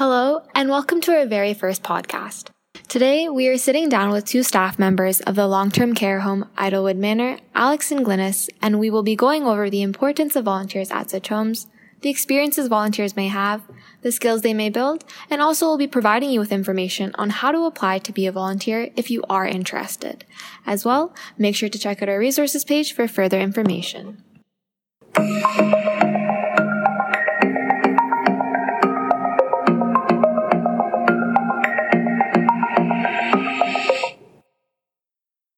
Hello, and welcome to our very first podcast. Today, we are sitting down with two staff members of the long term care home Idlewyld Manor, Alex and Glynis, and we will be going over the importance of volunteers at such homes, the experiences volunteers may have, the skills they may build, and also will be providing you with information on how to apply to be a volunteer if you are interested. As well, make sure to check out our resources page for further information.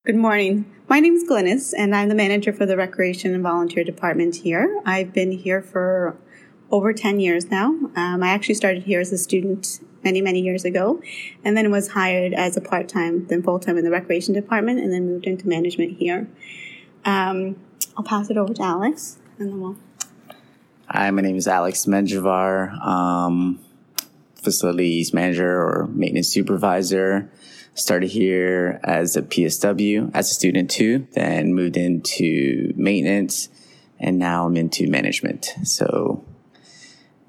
Good morning. My name is Glynis, and I'm the manager for the Recreation and Volunteer Department here. I've been here for over 10 years now. Um, I actually started here as a student many, many years ago, and then was hired as a part time, then full time in the Recreation Department, and then moved into management here. Um, I'll pass it over to Alex, and then we'll. Hi, my name is Alex Menjivar, um, facilities manager or maintenance supervisor started here as a PSW as a student too, then moved into maintenance and now I'm into management. So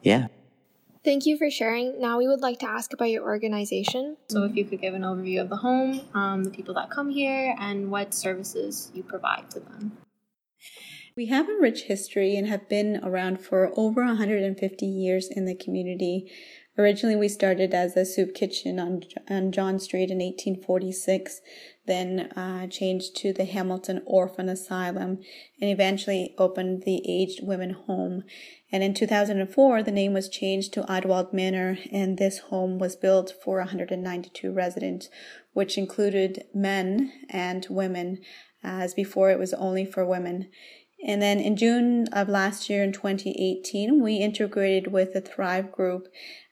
yeah. Thank you for sharing. Now we would like to ask about your organization. So if you could give an overview of the home, um, the people that come here, and what services you provide to them. We have a rich history and have been around for over 150 years in the community. Originally, we started as a soup kitchen on, on John Street in 1846, then uh, changed to the Hamilton Orphan Asylum, and eventually opened the Aged Women Home. And in 2004, the name was changed to Idlewyld Manor, and this home was built for 192 residents, which included men and women, as before it was only for women. And then in June of last year in 2018, we integrated with the Thrive Group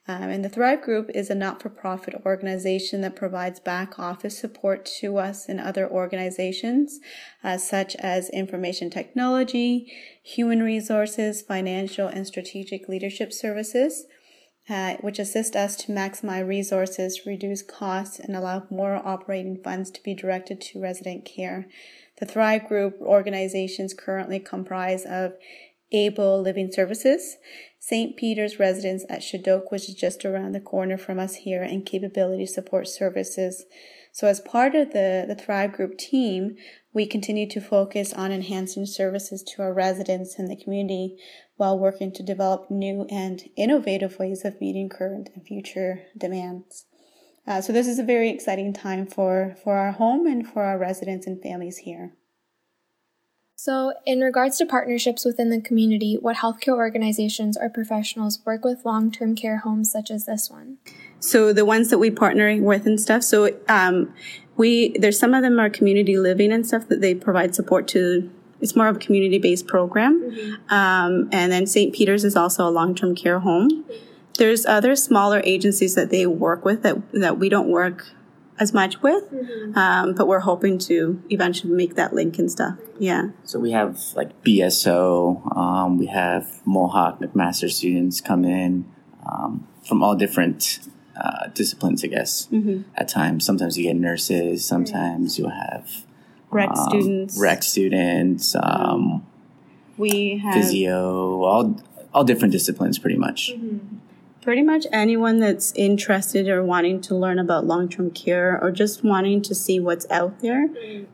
um, and the Thrive Group is a not for profit organization that provides back office support to us and other organizations, uh, such as information technology, human resources, financial, and strategic leadership services. Uh, which assist us to maximize resources, reduce costs, and allow more operating funds to be directed to resident care. The Thrive Group organizations currently comprise of Able Living Services, St. Peter's residence at Chedoke, which is just around the corner from us here, and Capability Support Services. So, as part of the, the Thrive Group team, we continue to focus on enhancing services to our residents and the community while working to develop new and innovative ways of meeting current and future demands. Uh, so, this is a very exciting time for, for our home and for our residents and families here. So, in regards to partnerships within the community, what healthcare organizations or professionals work with long term care homes such as this one? So, the ones that we partner with and stuff, so um, we there's some of them are community living and stuff that they provide support to. It's more of a community based program. Mm-hmm. Um, and then St. Peter's is also a long term care home. There's other smaller agencies that they work with that, that we don't work as much with, mm-hmm. um, but we're hoping to eventually make that link and stuff. Yeah. So we have like BSO, um, we have Mohawk McMaster students come in um, from all different uh, disciplines, I guess. Mm-hmm. At times, sometimes you get nurses, sometimes you'll have rec um, students, rec students. Um, we have physio, all all different disciplines, pretty much. Mm-hmm pretty much anyone that's interested or wanting to learn about long-term care or just wanting to see what's out there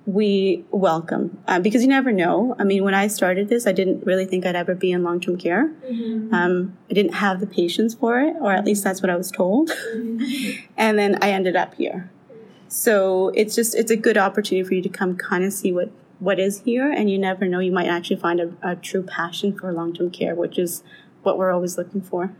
we welcome. Uh, because you never know. I mean when i started this i didn't really think i'd ever be in long-term care. Mm-hmm. um, i didn't have the patience for it or at least that's what i was told. Mm-hmm. and then i ended up here. So it's just it's a good opportunity for you to come kind of see what what is here and you never know. You might actually find a, a true passion for long-term care which is what we're always looking for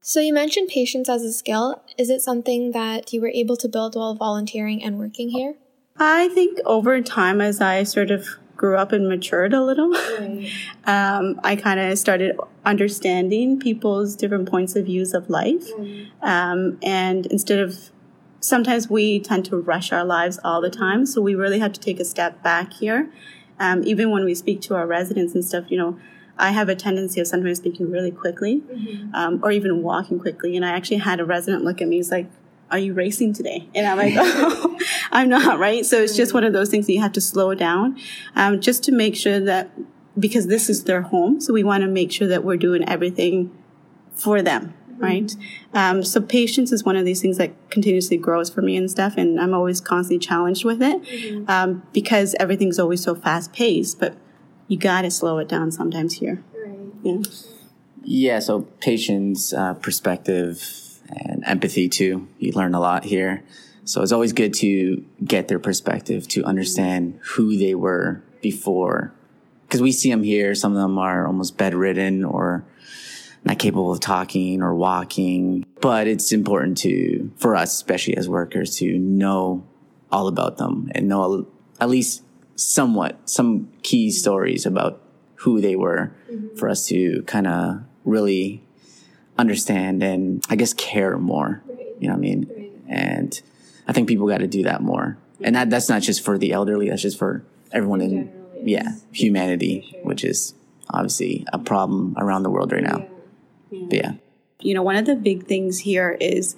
so, you mentioned patience as a skill. Is it something that you were able to build while volunteering and working here? I think over time, as I sort of grew up and matured a little, right. um, I kind of started understanding people's different points of views of life. Right. Um, and instead of sometimes we tend to rush our lives all the time, so we really have to take a step back here. Um, even when we speak to our residents and stuff, you know, I have a tendency of sometimes speaking really quickly mm-hmm. um, or even walking quickly. And I actually had a resident look at me. He's like, Are you racing today? And I'm like, Oh, I'm not, right? So it's just one of those things that you have to slow down um, just to make sure that because this is their home. So we want to make sure that we're doing everything for them right? Um, so patience is one of these things that continuously grows for me and stuff, and I'm always constantly challenged with it um, because everything's always so fast paced. But you got to slow it down sometimes here. Yeah. Yeah, so patience, uh, perspective, and empathy too. You learn a lot here. So it's always good to get their perspective to understand who they were before. Because we see them here, some of them are almost bedridden or not capable of talking or walking. But it's important to, for us, especially as workers, to know all about them and know at least somewhat some key stories about who they were mm-hmm. for us to kind of really understand and I guess care more. You know what I mean? And I think people got to do that more. And that, that's not just for the elderly, that's just for everyone in, yeah, humanity, which is obviously a problem around the world right now. But yeah. You know, one of the big things here is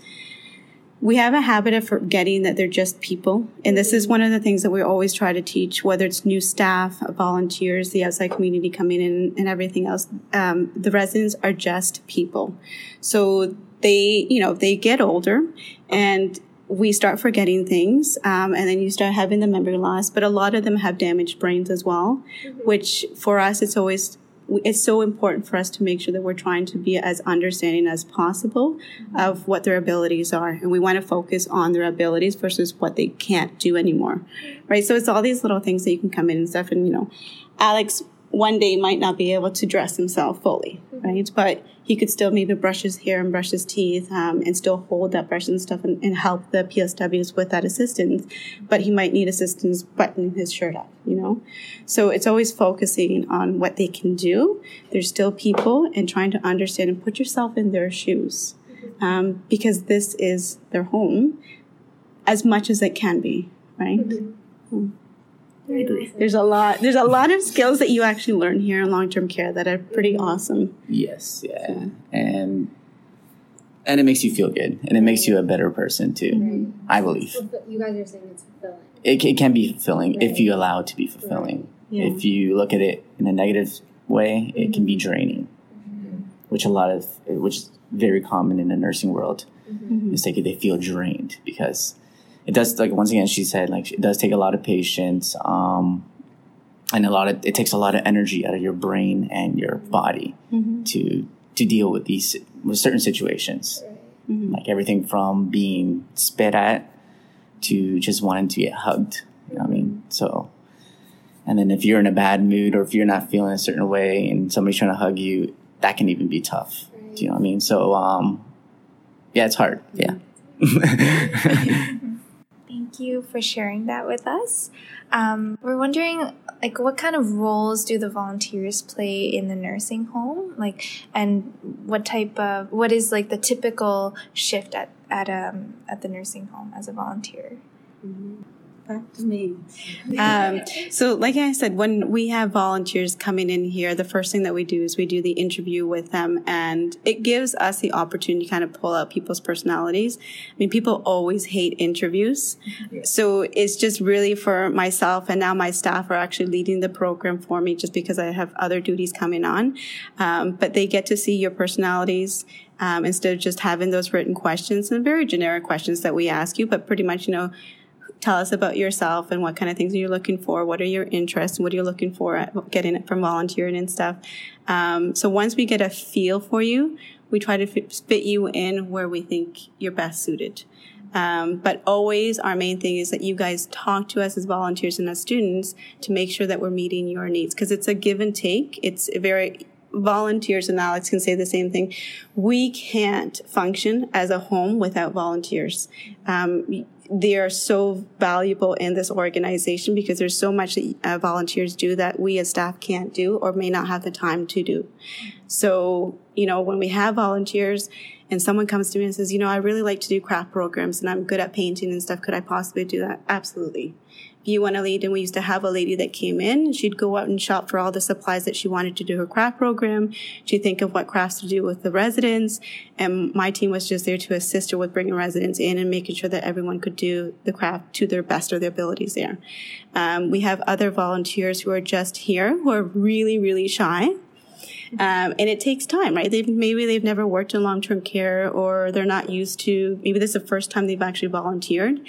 we have a habit of forgetting that they're just people. And this is one of the things that we always try to teach, whether it's new staff, volunteers, the outside community coming in, and everything else. Um, the residents are just people. So they, you know, they get older and we start forgetting things, um, and then you start having the memory loss. But a lot of them have damaged brains as well, which for us, it's always it's so important for us to make sure that we're trying to be as understanding as possible of what their abilities are. And we want to focus on their abilities versus what they can't do anymore. Right. So it's all these little things that you can come in and stuff. And, you know, Alex one day might not be able to dress himself fully, mm-hmm. right? But he could still maybe brush his hair and brush his teeth um, and still hold that brush and stuff and, and, help the PSWs with that assistance. But he might need assistance buttoning his shirt up, you know? So it's always focusing on what they can do. They're still people and trying to understand and put yourself in their shoes um, because this is their home as much as it can be, right? Mm-hmm. There's a lot. There's a lot of skills that you actually learn here in long term care that are pretty awesome. Yes, yeah, and and it makes you feel good, and it makes you a better person too. Right. I believe. You guys are saying it's fulfilling. It, it can be fulfilling right. if you allow it to be fulfilling. Right. Yeah. If you look at it in a negative way, it can be mm-hmm. draining, mm-hmm. which a lot of which is very common in the nursing world. Mm-hmm. It's like they feel drained because it does like once again she said like it does take a lot of patience um and a lot of it takes a lot of energy out of your brain and your body mm-hmm. to to deal with these with certain situations. Mm-hmm. like everything from being spit at to just wanting to get hugged you know what i mean? So and then if you're in a bad mood or if you're not feeling a certain way and somebody's trying to hug you that can even be tough do you know what i mean? So um yeah it's hard yeah. Thank you for sharing that with us. Um, we're wondering, like, what kind of roles do the volunteers play in the nursing home? Like, and what type of, what is like the typical shift at at um at the nursing home as a volunteer? Mm-hmm back to me. Um, so, like I said, when we have volunteers coming in here, the first thing that we do is we do the interview with them, and it gives us the opportunity to kind of pull out people's personalities. I mean, people always hate interviews, so it's just really for myself, and now my staff are actually leading the program for me, just because I have other duties coming on. Um, but they get to see your personalities. Um, instead of just having those written questions and very generic questions that we ask you, but pretty much, you know, tell us about yourself and what kind of things you're looking for. What are your interests? What are you looking for at getting it from volunteering and stuff? Um, so once we get a feel for you, we try to fit you in where we think you're best suited. Um, but always our main thing is that you guys talk to us as volunteers and as students to make sure that we're meeting your needs because it's a give and take. It's very volunteers and Alex can say the same thing. We can't function as a home without volunteers. Um, they are so valuable in this organization because there's so much that uh, volunteers do that we as staff can't do or may not have the time to do. So, you know, when we have volunteers and someone comes to me and says, you know, I really like to do craft programs and I'm good at painting and stuff, could I possibly do that? Absolutely you want to lead. And we used to have a lady that came in she'd go out and shop for all the supplies that she wanted to do her craft program. She'd think of what crafts to do with the residents. And my team was just there to assist her with bringing residents in and making sure that everyone could do the craft to their best of their abilities there. Um, we have other volunteers who are just here who are really, really shy Um, and it takes time, right? They've, maybe they've never worked in long-term care or they're not used to, maybe this is the first time they've actually volunteered.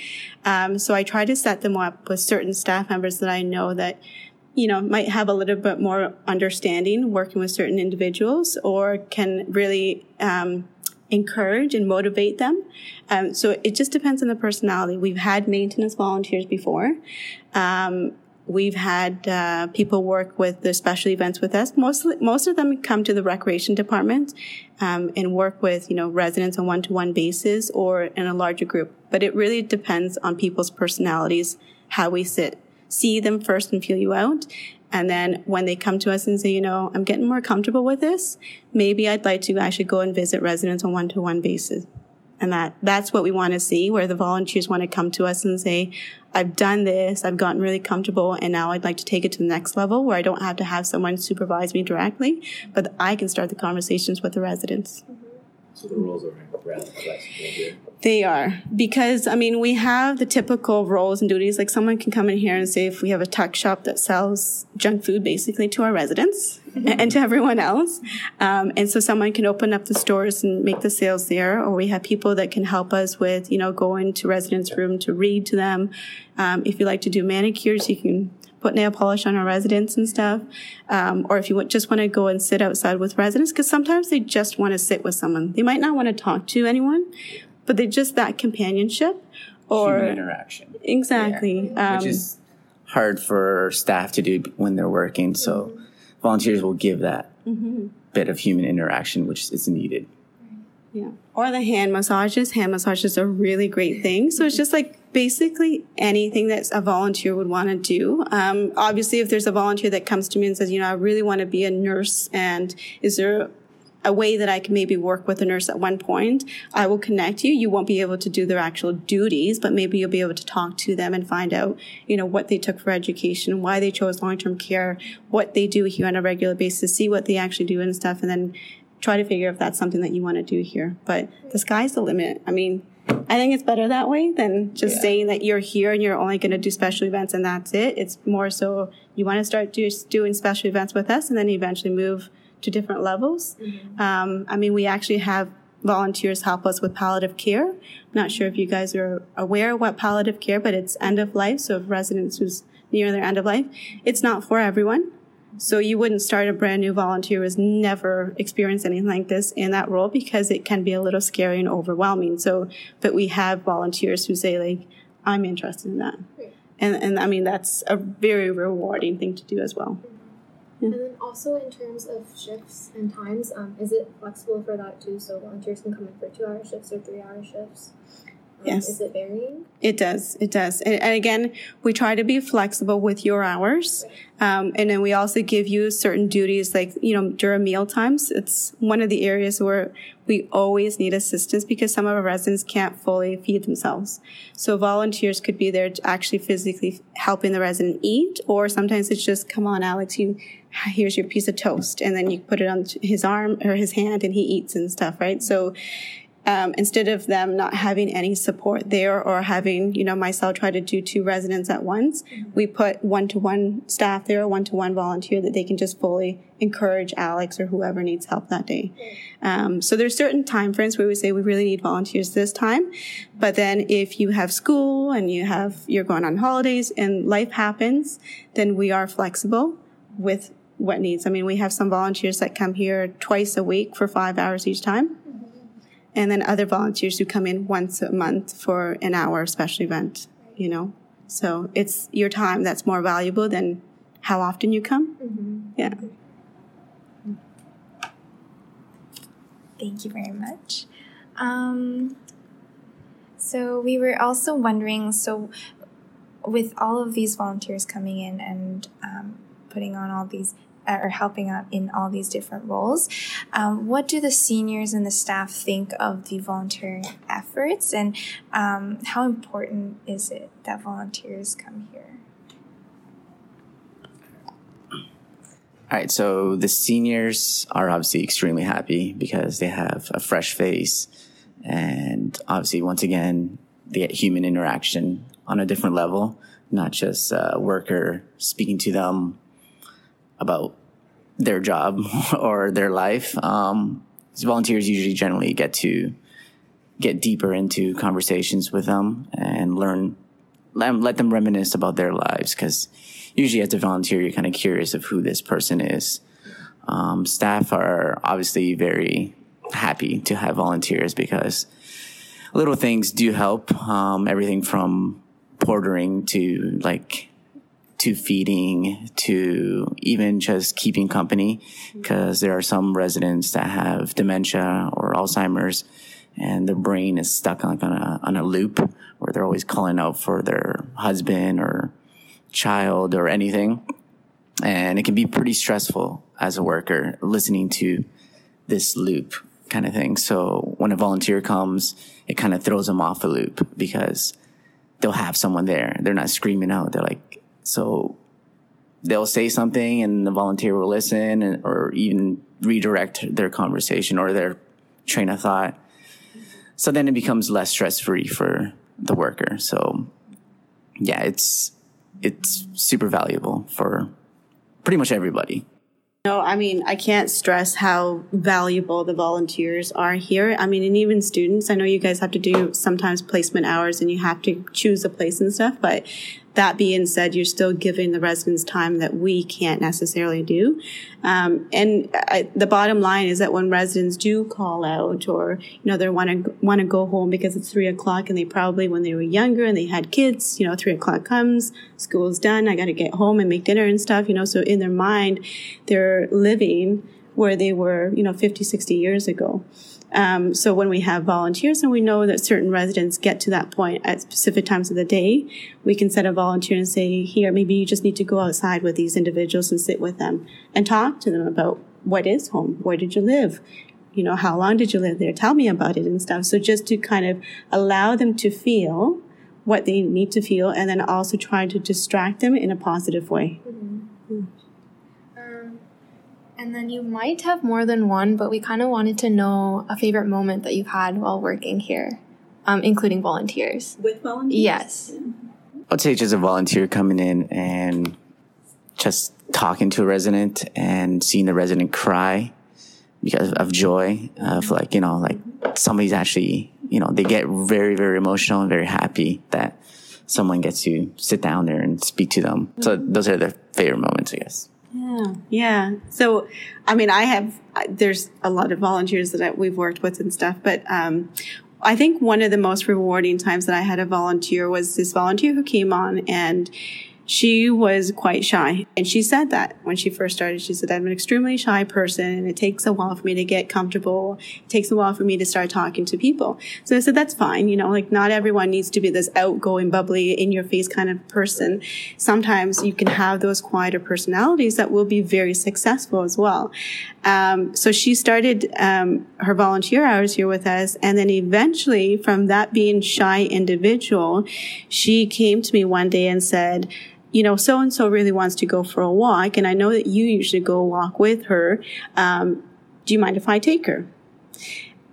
Um, so I try to set them up with certain staff members that I know that, you know, might have a little bit more understanding working with certain individuals or can really, um, encourage and motivate them. Um, so it just depends on the personality. We've had maintenance volunteers before. Um, we've had uh, people work with the special events with us. Most most of them come to the recreation department um, and work with you know residents on one to one basis or in a larger group. But it really depends on people's personalities, how we sit, see them first and feel you out, and then when they come to us and say, you know, I'm getting more comfortable with this, maybe I'd like to actually go and visit residents on one-to-one basis. And that, that's what we want to see, where the volunteers want to come to us and say, I've done this, I've gotten really comfortable, and now I'd like to take it to the next level where I don't have to have someone supervise me directly, but I can start the conversations with the residents. Mm-hmm. So the roles are rather flexible here. They are because I mean we have the typical roles and duties. Like someone can come in here and say if we have a tuck shop that sells junk food basically to our residents and to everyone else, um, and so someone can open up the stores and make the sales there. Or we have people that can help us with you know going to residents' room to read to them. Um, if you like to do manicures, you can put nail polish on our residents and stuff. Um, or if you just want to go and sit outside with residents, because sometimes they just want to sit with someone. They might not want to talk to anyone, but they just that companionship or Human interaction. Exactly. Yeah. Um, Which is hard for staff to do when they're working. So mm-hmm. volunteers will give that mm-hmm. bit of human interaction, which is needed. Yeah. Or the hand massages. Hand massages are a really great thing. So it's just like basically anything that a volunteer would want to do. Um, obviously, if there's a volunteer that comes to me and says, you know, I really want to be a nurse, and is there a way that I can maybe work with a nurse at one point, I will connect you. You won't be able to do their actual duties, but maybe you'll be able to talk to them and find out, you know, what they took for education, why they chose long-term care, what they do here on a regular basis, see what they actually do and stuff, and then try to figure if that's something that you want to do here. But the sky's the limit. I mean, I think it's better that way than just yeah. saying that you're here and you're only going to do special events and that's it. It's more so you want to start do, doing special events with us and then eventually move to different levels. Mm-hmm. Um, I mean, we actually have volunteers help us with palliative care. I'm not sure if you guys are aware what palliative care, but it's end of life. So if residents who's near their end of life, it's not for everyone. So you wouldn't start a brand new volunteer who has never experienced anything like this in that role because it can be a little scary and overwhelming. So, but we have volunteers who say like, I'm interested in that. And, and I mean, that's a very rewarding thing to do as well. Yeah. And then also in terms of shifts and times, um, is it flexible for that too? So volunteers can come in for two hour shifts or three hour shifts? Yes. Is it varying? It does. It does. And, and again, we try to be flexible with your hours. Um, and then we also give you certain duties, like, you know, during meal times. It's one of the areas where we always need assistance because some of our residents can't fully feed themselves. So volunteers could be there to actually physically helping the resident eat, or sometimes it's just, come on, Alex, you, here's your piece of toast. And then you put it on his arm or his hand and he eats and stuff, right? So, um, instead of them not having any support there or having, you know, myself try to do two residents at once, mm-hmm. we put one to one staff there, one to one volunteer that they can just fully encourage Alex or whoever needs help that day. Um, so there's certain time frames where we say we really need volunteers this time. But then if you have school and you have, you're going on holidays and life happens, then we are flexible with what needs. I mean, we have some volunteers that come here twice a week for five hours each time and then other volunteers who come in once a month for an hour special event, you know. So it's your time that's more valuable than how often you come. Mm-hmm. Yeah. Thank you very much. Um, so we were also wondering so with all of these volunteers coming in and um, putting on all these or helping out in all these different roles. Um, what do the seniors and the staff think of the volunteering efforts, and um, how important is it that volunteers come here? All right, so the seniors are obviously extremely happy because they have a fresh face, and obviously, once again, they get human interaction on a different level, not just a worker speaking to them about their job or their life. Um, volunteers usually generally get to get deeper into conversations with them and learn, let, let them reminisce about their lives because usually as a volunteer, you're kind of curious of who this person is. Um, staff are obviously very happy to have volunteers because little things do help. Um, everything from portering to like to feeding to even just keeping company mm-hmm. because there are some residents that have dementia or Alzheimer's and their brain is stuck on, on a, on a loop where they're always calling out for their husband or child or anything. And it can be pretty stressful as a worker listening to this loop kind of thing. So when a volunteer comes, it kind of throws them off a loop because they'll have someone there. They're not screaming out. They're like, so they'll say something and the volunteer will listen and, or even redirect their conversation or their train of thought. So then it becomes less stress free for the worker. So yeah, it's, it's super valuable for pretty much everybody. No, I mean, I can't stress how valuable the volunteers are here. I mean, and even students, I know you guys have to do sometimes placement hours and you have to choose a place and stuff, but that being said, you're still giving the residents time that we can't necessarily do. Um, and I, the bottom line is that when residents do call out or, you know, they want to, want to go home because it's three o'clock and they probably, when they were younger and they had kids, you know, three o'clock comes, school's done, I got to get home and make dinner and stuff, you know, so in their mind, they're living where they were, you know, 50, 60 years ago. Um, so when we have volunteers and we know that certain residents get to that point at specific times of the day, we can set a volunteer and say, here, maybe you just need to go outside with these individuals and sit with them and talk to them about what is home? Where did you live? You know, how long did you live there? Tell me about it and stuff. So just to kind of allow them to feel what they need to feel and then also try to distract them in a positive way. Mm-hmm. And then you might have more than one, but we kind of wanted to know a favorite moment that you've had while working here, um, including volunteers. With volunteers? Yes. I'd say just a volunteer coming in and just talking to a resident and seeing the resident cry because of joy of like, you know, like somebody's actually, you know, they get very, very emotional and very happy that someone gets to sit down there and speak to them. So those are their favorite moments, I guess. Yeah, yeah. So, I mean, I have there's a lot of volunteers that we've worked with and stuff, but um, I think one of the most rewarding times that I had a volunteer was this volunteer who came on and she was quite shy. And she said that when she first started. She said, I'm an extremely shy person it takes a while for me to get comfortable. It takes a while for me to start talking to people. So I said, that's fine. You know, like not everyone needs to be this outgoing, bubbly, in your face kind of person. Sometimes you can have those quieter personalities that will be very successful as well. Um, so she started um, her volunteer hours here with us. And then eventually, from that being shy individual, she came to me one day and said, you know, so and so really wants to go for a walk, and I know that you usually go walk with her. Um, do you mind if I take her?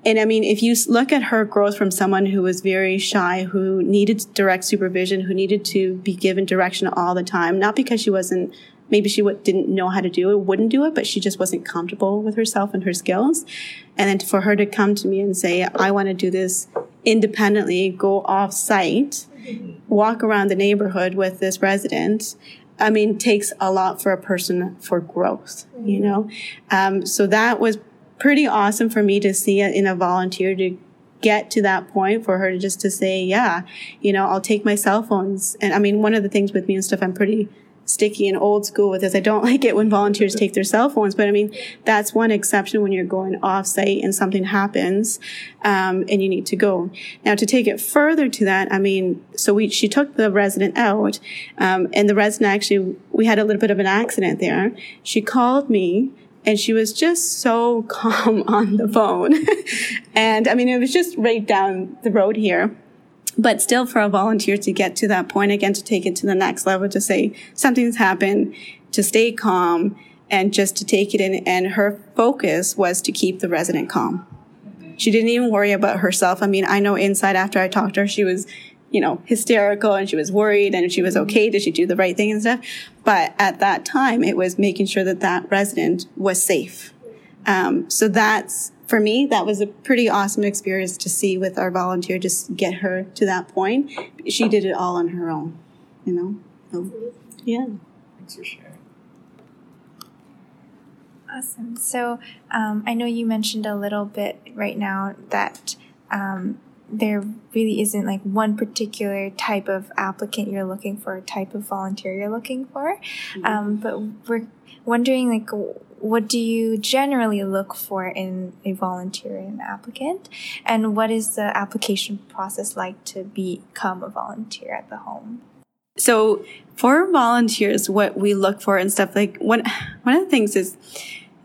And I mean, if you look at her growth from someone who was very shy, who needed direct supervision, who needed to be given direction all the time, not because she wasn't, maybe she didn't know how to do it, wouldn't do it, but she just wasn't comfortable with herself and her skills. And then for her to come to me and say, I want to do this independently, go off site, walk around the neighborhood with this resident, I mean, takes a lot for a person for growth, you know? Um, so that was pretty awesome for me to see it in a volunteer to get to that point for her to just to say, yeah, you know, I'll take my cell phones. And I mean, one of the things with me and stuff, I'm pretty sticky and old school with this. I don't like it when volunteers take their cell phones, but I mean, that's one exception when you're going off site and something happens, um, and you need to go. Now to take it further to that, I mean, so we, she took the resident out, um, and the resident actually, we had a little bit of an accident there. She called me and she was just so calm on the phone. and I mean, it was just right down the road here but still for a volunteer to get to that point again to take it to the next level to say something's happened to stay calm and just to take it in and her focus was to keep the resident calm she didn't even worry about herself i mean i know inside after i talked to her she was you know, hysterical and she was worried and she was okay. Did she do the right thing and stuff? But at that time, it was making sure that that resident was safe. Um, so that's, for me, that was a pretty awesome experience to see with our volunteer, just get her to that point. She did it all on her own, you know? So, yeah. Thanks for sharing. Awesome. So um, I know you mentioned a little bit right now that um, there really isn't like one particular type of applicant you're looking for, a type of volunteer you're looking for. Um, but we're wondering like what do you generally look for in a volunteer and applicant? And what is the application process like to become a volunteer at the home? So for volunteers, what we look for and stuff like one one of the things is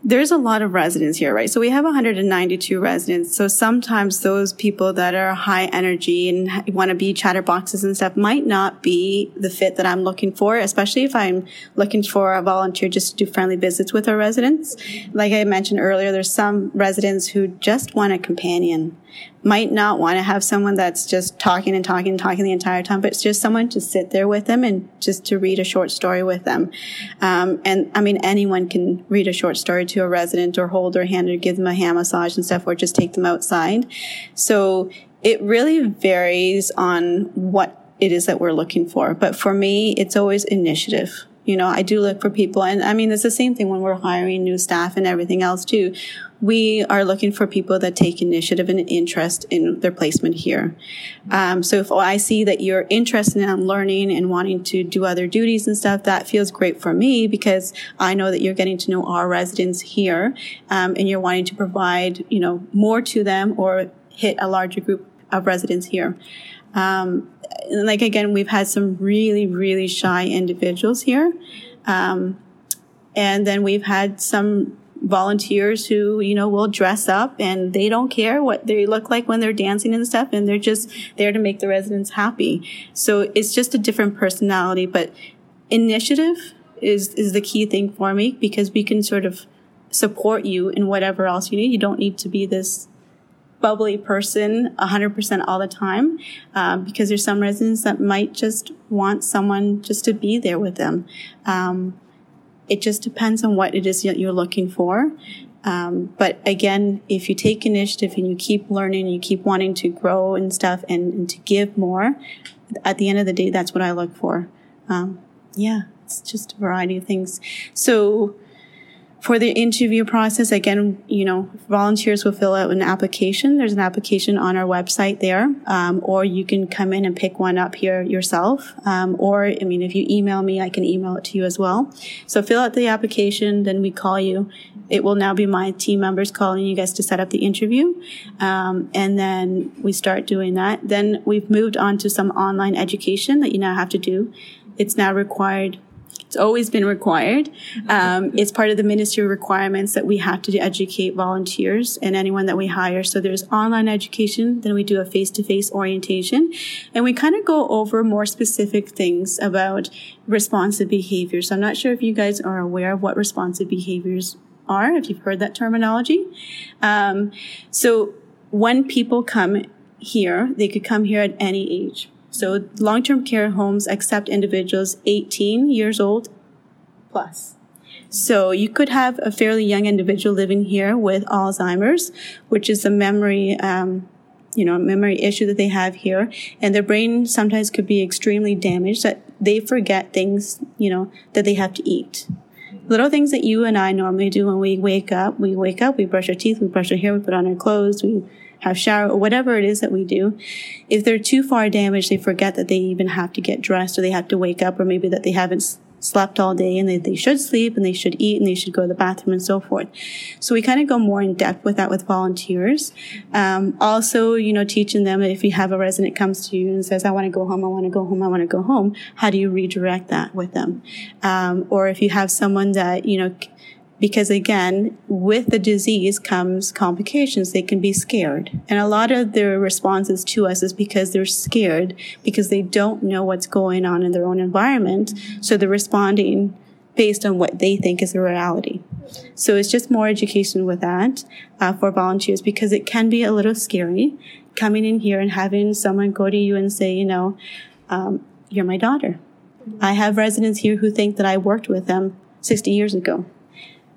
there's a lot of residents here, right? So we have 192 residents. So sometimes those people that are high energy and want to be chatterboxes and stuff might not be the fit that I'm looking for, especially if I'm looking for a volunteer just to do friendly visits with our residents. Like I mentioned earlier, there's some residents who just want a companion might not want to have someone that's just talking and talking and talking the entire time, but it's just someone to sit there with them and just to read a short story with them. Um, and I mean, anyone can read a short story to a resident or hold their hand or give them a hand massage and stuff or just take them outside. So it really varies on what it is that we're looking for. But for me, it's always initiative. You know, I do look for people, and I mean, it's the same thing when we're hiring new staff and everything else too. We are looking for people that take initiative and interest in their placement here. Um, so if I see that you're interested in learning and wanting to do other duties and stuff, that feels great for me because I know that you're getting to know our residents here, um, and you're wanting to provide, you know, more to them or hit a larger group of residents here. Um, like again, we've had some really, really shy individuals here. Um, and then we've had some volunteers who, you know, will dress up and they don't care what they look like when they're dancing and stuff. And they're just there to make the residents happy. So it's just a different personality, but initiative is, is the key thing for me because we can sort of support you in whatever else you need. You don't need to be this bubbly person 100% all the time um, because there's some residents that might just want someone just to be there with them. Um, it just depends on what it is that you're looking for. Um, but again, if you take initiative and you keep learning, you keep wanting to grow and stuff and, and to give more, at the end of the day, that's what I look for. Um, yeah, it's just a variety of things. So, for the interview process, again, you know, volunteers will fill out an application. There's an application on our website there, um, or you can come in and pick one up here yourself. Um, or, I mean, if you email me, I can email it to you as well. So fill out the application, then we call you. It will now be my team members calling you guys to set up the interview, um, and then we start doing that. Then we've moved on to some online education that you now have to do. It's now required it's always been required. Um, it's part of the ministry requirements that we have to educate volunteers and anyone that we hire. So there's online education, then we do a face-to-face orientation, and we kind of go over more specific things about responsive behaviors. I'm not sure if you guys are aware of what responsive behaviors are, if you've heard that terminology. Um, so when people come here, they could come here at any age. So long-term care homes accept individuals 18 years old plus. So you could have a fairly young individual living here with Alzheimer's, which is a memory, um, you know, memory issue that they have here, and their brain sometimes could be extremely damaged that they forget things, you know, that they have to eat. Little things that you and I normally do when we wake up. We wake up, we brush our teeth, we brush our hair, we put on our clothes, we have shower or whatever it is that we do. If they're too far damaged, they forget that they even have to get dressed or they have to wake up or maybe that they haven't slept all day and they, they should sleep and they should eat and they should go to the bathroom and so forth. So we kind of go more in depth with that with volunteers. Um, also, you know, teaching them if you have a resident comes to you and says, I want to go home, I want to go home, I want to go home, how do you redirect that with them? Um, or if you have someone that, you know, because again, with the disease comes complications. They can be scared. And a lot of their responses to us is because they're scared because they don't know what's going on in their own environment. So they're responding based on what they think is the reality. So it's just more education with that uh, for volunteers because it can be a little scary coming in here and having someone go to you and say, you know, um, you're my daughter. I have residents here who think that I worked with them 60 years ago.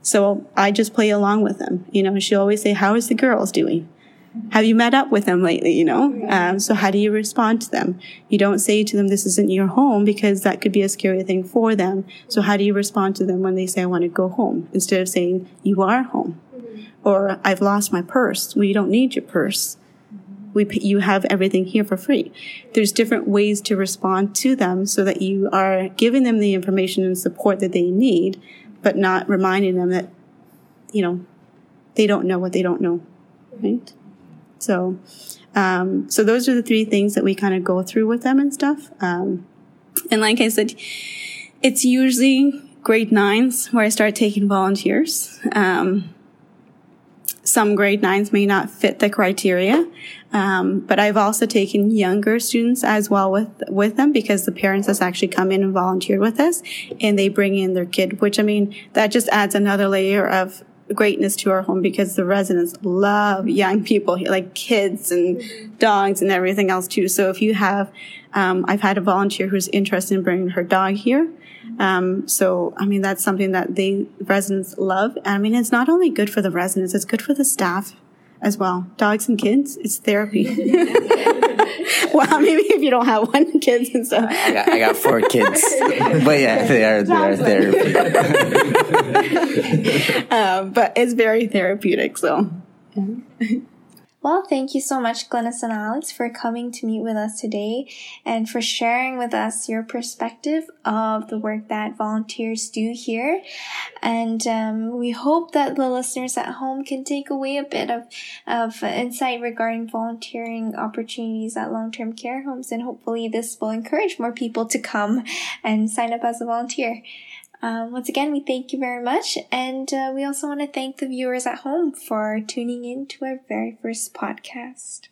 So I just play along with them. You know, she'll always say, how is the girls doing? Have you met up with them lately? You know, um, so how do you respond to them? You don't say to them, this isn't your home because that could be a scary thing for them. So how do you respond to them when they say, I want to go home instead of saying, you are home? Or I've lost my purse. Well, you don't need your purse we you have everything here for free. There's different ways to respond to them so that you are giving them the information and support that they need, but not reminding them that you know they don't know what they don't know, right? So, um, so those are the three things that we kind of go through with them and stuff. Um, and like I said, it's usually grade nines where I start taking volunteers. Um, some grade nines may not fit the criteria. Um, but I've also taken younger students as well with with them because the parents has actually come in and volunteered with us, and they bring in their kid. Which I mean, that just adds another layer of greatness to our home because the residents love young people, like kids and dogs and everything else too. So if you have, um, I've had a volunteer who's interested in bringing her dog here. Um, so, I mean, that's something that the residents love. I mean, it's not only good for the residents, it's good for the staff as well. Dogs and kids, it's therapy. well, maybe if you don't have one kids and stuff. I got, I got four kids, but yeah, they are they are therapy. um, but it's very therapeutic. So. Yeah. Well, thank you so much, Glynis and Alex, for coming to meet with us today and for sharing with us your perspective of the work that volunteers do here. And um, we hope that the listeners at home can take away a bit of, of insight regarding volunteering opportunities at long term care homes. And hopefully, this will encourage more people to come and sign up as a volunteer. Um, once again, we thank you very much. And uh, we also want to thank the viewers at home for tuning in to our very first podcast.